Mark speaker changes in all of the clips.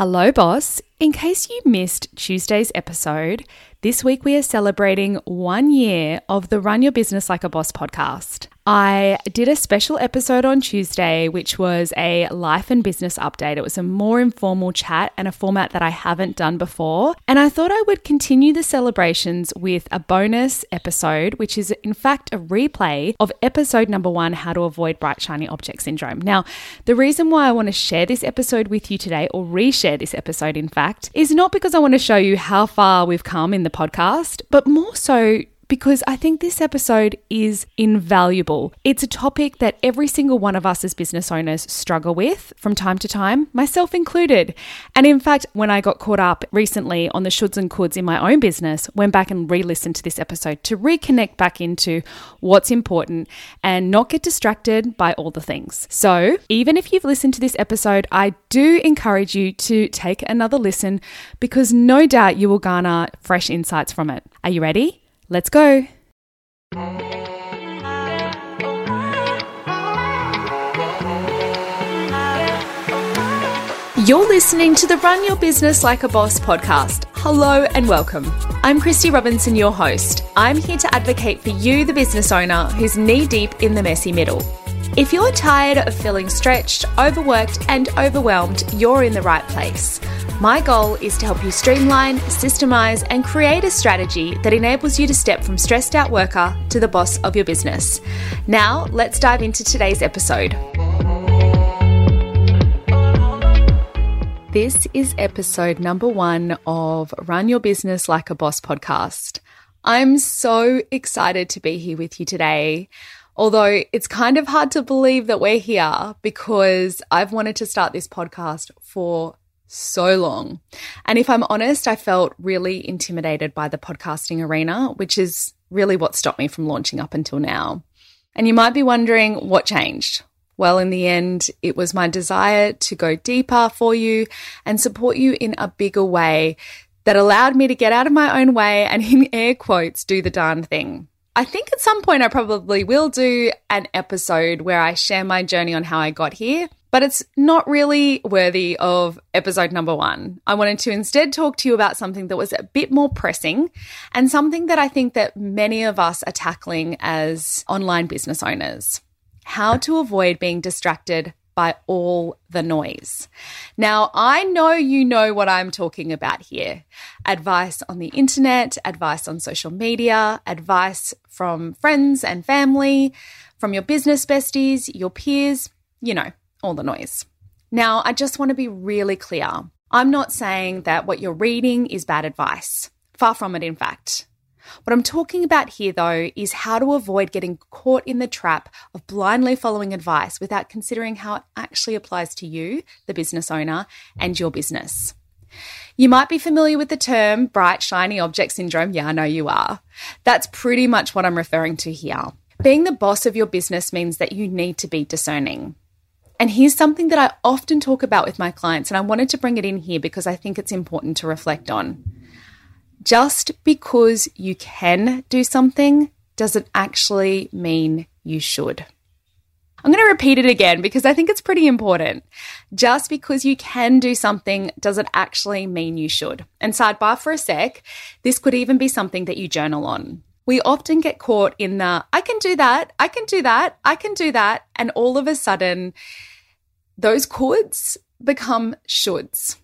Speaker 1: Hello, boss. In case you missed Tuesday's episode, this week we are celebrating one year of the Run Your Business Like a Boss podcast. I did a special episode on Tuesday, which was a life and business update. It was a more informal chat and a format that I haven't done before. And I thought I would continue the celebrations with a bonus episode, which is in fact a replay of episode number one How to Avoid Bright Shiny Object Syndrome. Now, the reason why I want to share this episode with you today, or reshare this episode, in fact, is not because I want to show you how far we've come in the podcast, but more so because I think this episode is invaluable. It's a topic that every single one of us as business owners struggle with from time to time, myself included. And in fact, when I got caught up recently on the shoulds and coulds in my own business, went back and re listened to this episode to reconnect back into what's important and not get distracted by all the things. So, even if you've listened to this episode, I do encourage you to take another listen because no doubt you will garner fresh insights from it. Are you ready? Let's go. You're listening to the Run Your Business Like a Boss podcast. Hello and welcome. I'm Christy Robinson, your host. I'm here to advocate for you, the business owner who's knee deep in the messy middle. If you're tired of feeling stretched, overworked, and overwhelmed, you're in the right place. My goal is to help you streamline, systemize, and create a strategy that enables you to step from stressed out worker to the boss of your business. Now, let's dive into today's episode. This is episode number one of Run Your Business Like a Boss podcast. I'm so excited to be here with you today. Although it's kind of hard to believe that we're here because I've wanted to start this podcast for so long. And if I'm honest, I felt really intimidated by the podcasting arena, which is really what stopped me from launching up until now. And you might be wondering what changed. Well, in the end, it was my desire to go deeper for you and support you in a bigger way that allowed me to get out of my own way and, in air quotes, do the darn thing. I think at some point I probably will do an episode where I share my journey on how I got here, but it's not really worthy of episode number one. I wanted to instead talk to you about something that was a bit more pressing and something that I think that many of us are tackling as online business owners. How to avoid being distracted by all the noise. Now, I know you know what I'm talking about here advice on the internet, advice on social media, advice from friends and family, from your business besties, your peers, you know, all the noise. Now, I just want to be really clear. I'm not saying that what you're reading is bad advice. Far from it, in fact. What I'm talking about here, though, is how to avoid getting caught in the trap of blindly following advice without considering how it actually applies to you, the business owner, and your business. You might be familiar with the term bright, shiny object syndrome. Yeah, I know you are. That's pretty much what I'm referring to here. Being the boss of your business means that you need to be discerning. And here's something that I often talk about with my clients, and I wanted to bring it in here because I think it's important to reflect on. Just because you can do something doesn't actually mean you should. I'm going to repeat it again because I think it's pretty important. Just because you can do something doesn't actually mean you should. And sidebar for a sec, this could even be something that you journal on. We often get caught in the I can do that, I can do that, I can do that. And all of a sudden, those coulds become shoulds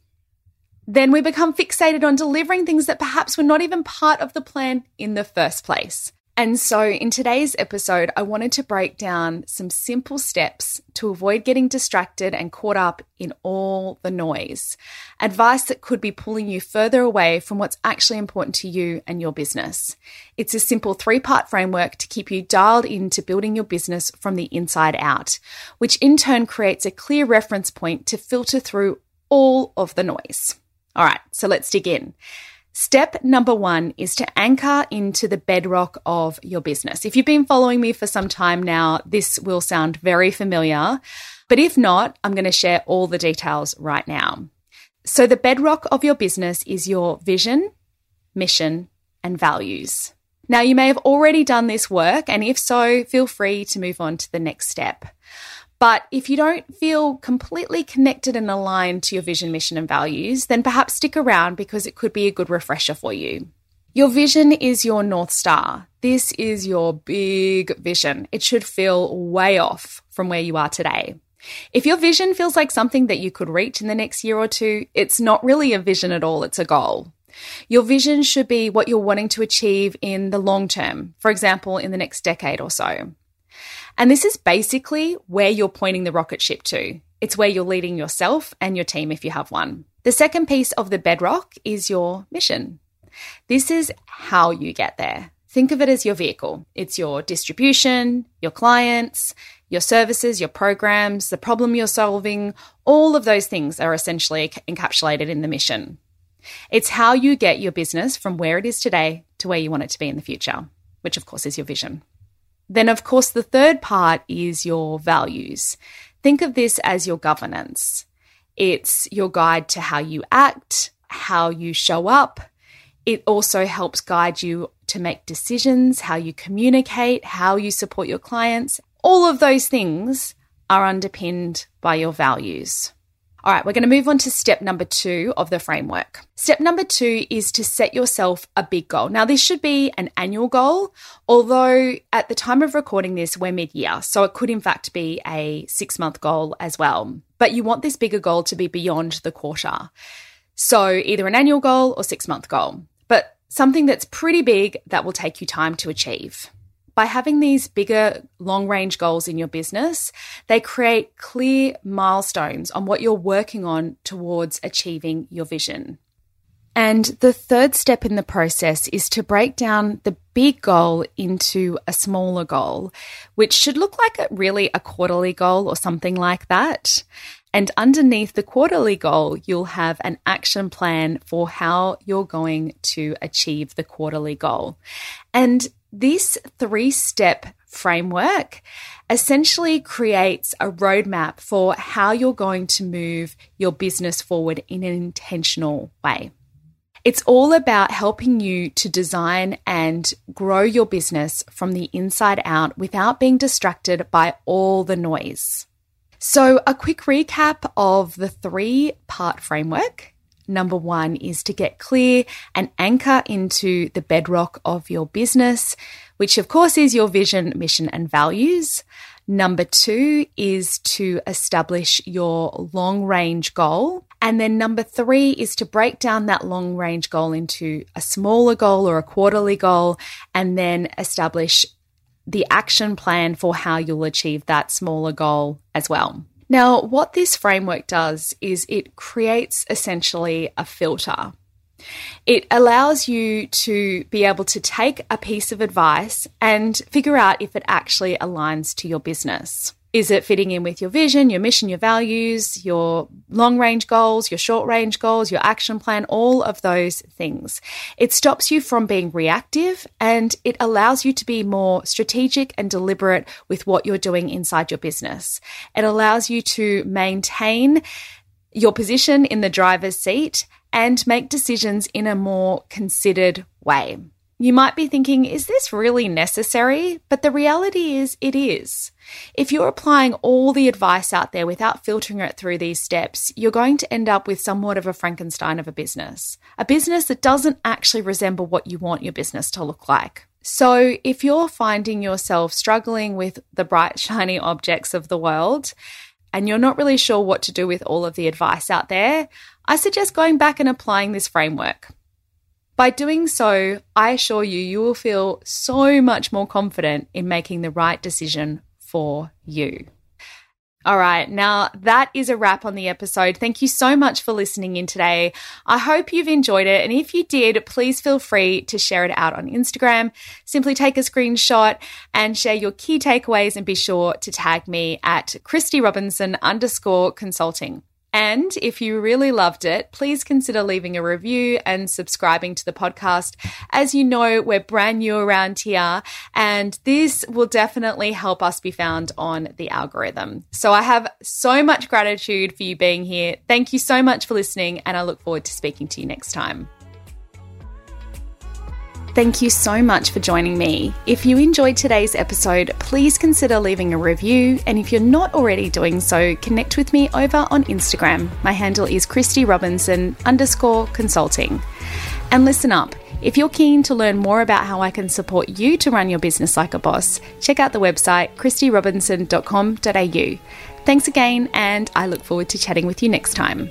Speaker 1: then we become fixated on delivering things that perhaps were not even part of the plan in the first place. And so, in today's episode, I wanted to break down some simple steps to avoid getting distracted and caught up in all the noise. Advice that could be pulling you further away from what's actually important to you and your business. It's a simple three part framework to keep you dialed into building your business from the inside out, which in turn creates a clear reference point to filter through all of the noise. All right, so let's dig in. Step number one is to anchor into the bedrock of your business. If you've been following me for some time now, this will sound very familiar. But if not, I'm going to share all the details right now. So, the bedrock of your business is your vision, mission, and values. Now, you may have already done this work, and if so, feel free to move on to the next step. But if you don't feel completely connected and aligned to your vision, mission, and values, then perhaps stick around because it could be a good refresher for you. Your vision is your North Star. This is your big vision. It should feel way off from where you are today. If your vision feels like something that you could reach in the next year or two, it's not really a vision at all, it's a goal. Your vision should be what you're wanting to achieve in the long term, for example, in the next decade or so. And this is basically where you're pointing the rocket ship to. It's where you're leading yourself and your team if you have one. The second piece of the bedrock is your mission. This is how you get there. Think of it as your vehicle. It's your distribution, your clients, your services, your programs, the problem you're solving, all of those things are essentially encapsulated in the mission. It's how you get your business from where it is today to where you want it to be in the future, which of course is your vision. Then, of course, the third part is your values. Think of this as your governance. It's your guide to how you act, how you show up. It also helps guide you to make decisions, how you communicate, how you support your clients. All of those things are underpinned by your values. All right, we're going to move on to step number two of the framework. Step number two is to set yourself a big goal. Now, this should be an annual goal, although at the time of recording this, we're mid year. So it could, in fact, be a six month goal as well. But you want this bigger goal to be beyond the quarter. So either an annual goal or six month goal, but something that's pretty big that will take you time to achieve by having these bigger long range goals in your business, they create clear milestones on what you're working on towards achieving your vision. And the third step in the process is to break down the big goal into a smaller goal, which should look like a, really a quarterly goal or something like that. And underneath the quarterly goal, you'll have an action plan for how you're going to achieve the quarterly goal. And this three step framework essentially creates a roadmap for how you're going to move your business forward in an intentional way. It's all about helping you to design and grow your business from the inside out without being distracted by all the noise. So, a quick recap of the three part framework Number one is to get clear and anchor into the bedrock of your business, which of course is your vision, mission, and values. Number two is to establish your long range goal. And then number three is to break down that long range goal into a smaller goal or a quarterly goal, and then establish the action plan for how you'll achieve that smaller goal as well. Now, what this framework does is it creates essentially a filter. It allows you to be able to take a piece of advice and figure out if it actually aligns to your business. Is it fitting in with your vision, your mission, your values, your long range goals, your short range goals, your action plan, all of those things? It stops you from being reactive and it allows you to be more strategic and deliberate with what you're doing inside your business. It allows you to maintain your position in the driver's seat and make decisions in a more considered way. You might be thinking, is this really necessary? But the reality is, it is. If you're applying all the advice out there without filtering it through these steps, you're going to end up with somewhat of a Frankenstein of a business, a business that doesn't actually resemble what you want your business to look like. So, if you're finding yourself struggling with the bright, shiny objects of the world, and you're not really sure what to do with all of the advice out there, I suggest going back and applying this framework. By doing so, I assure you, you will feel so much more confident in making the right decision for you. All right, now that is a wrap on the episode. Thank you so much for listening in today. I hope you've enjoyed it. And if you did, please feel free to share it out on Instagram. Simply take a screenshot and share your key takeaways and be sure to tag me at Christy Robinson underscore consulting. And if you really loved it, please consider leaving a review and subscribing to the podcast. As you know, we're brand new around here, and this will definitely help us be found on the algorithm. So I have so much gratitude for you being here. Thank you so much for listening, and I look forward to speaking to you next time. Thank you so much for joining me. If you enjoyed today's episode, please consider leaving a review. And if you're not already doing so, connect with me over on Instagram. My handle is Christy Robinson underscore consulting. And listen up. If you're keen to learn more about how I can support you to run your business like a boss, check out the website christyrobinson.com.au. Thanks again, and I look forward to chatting with you next time.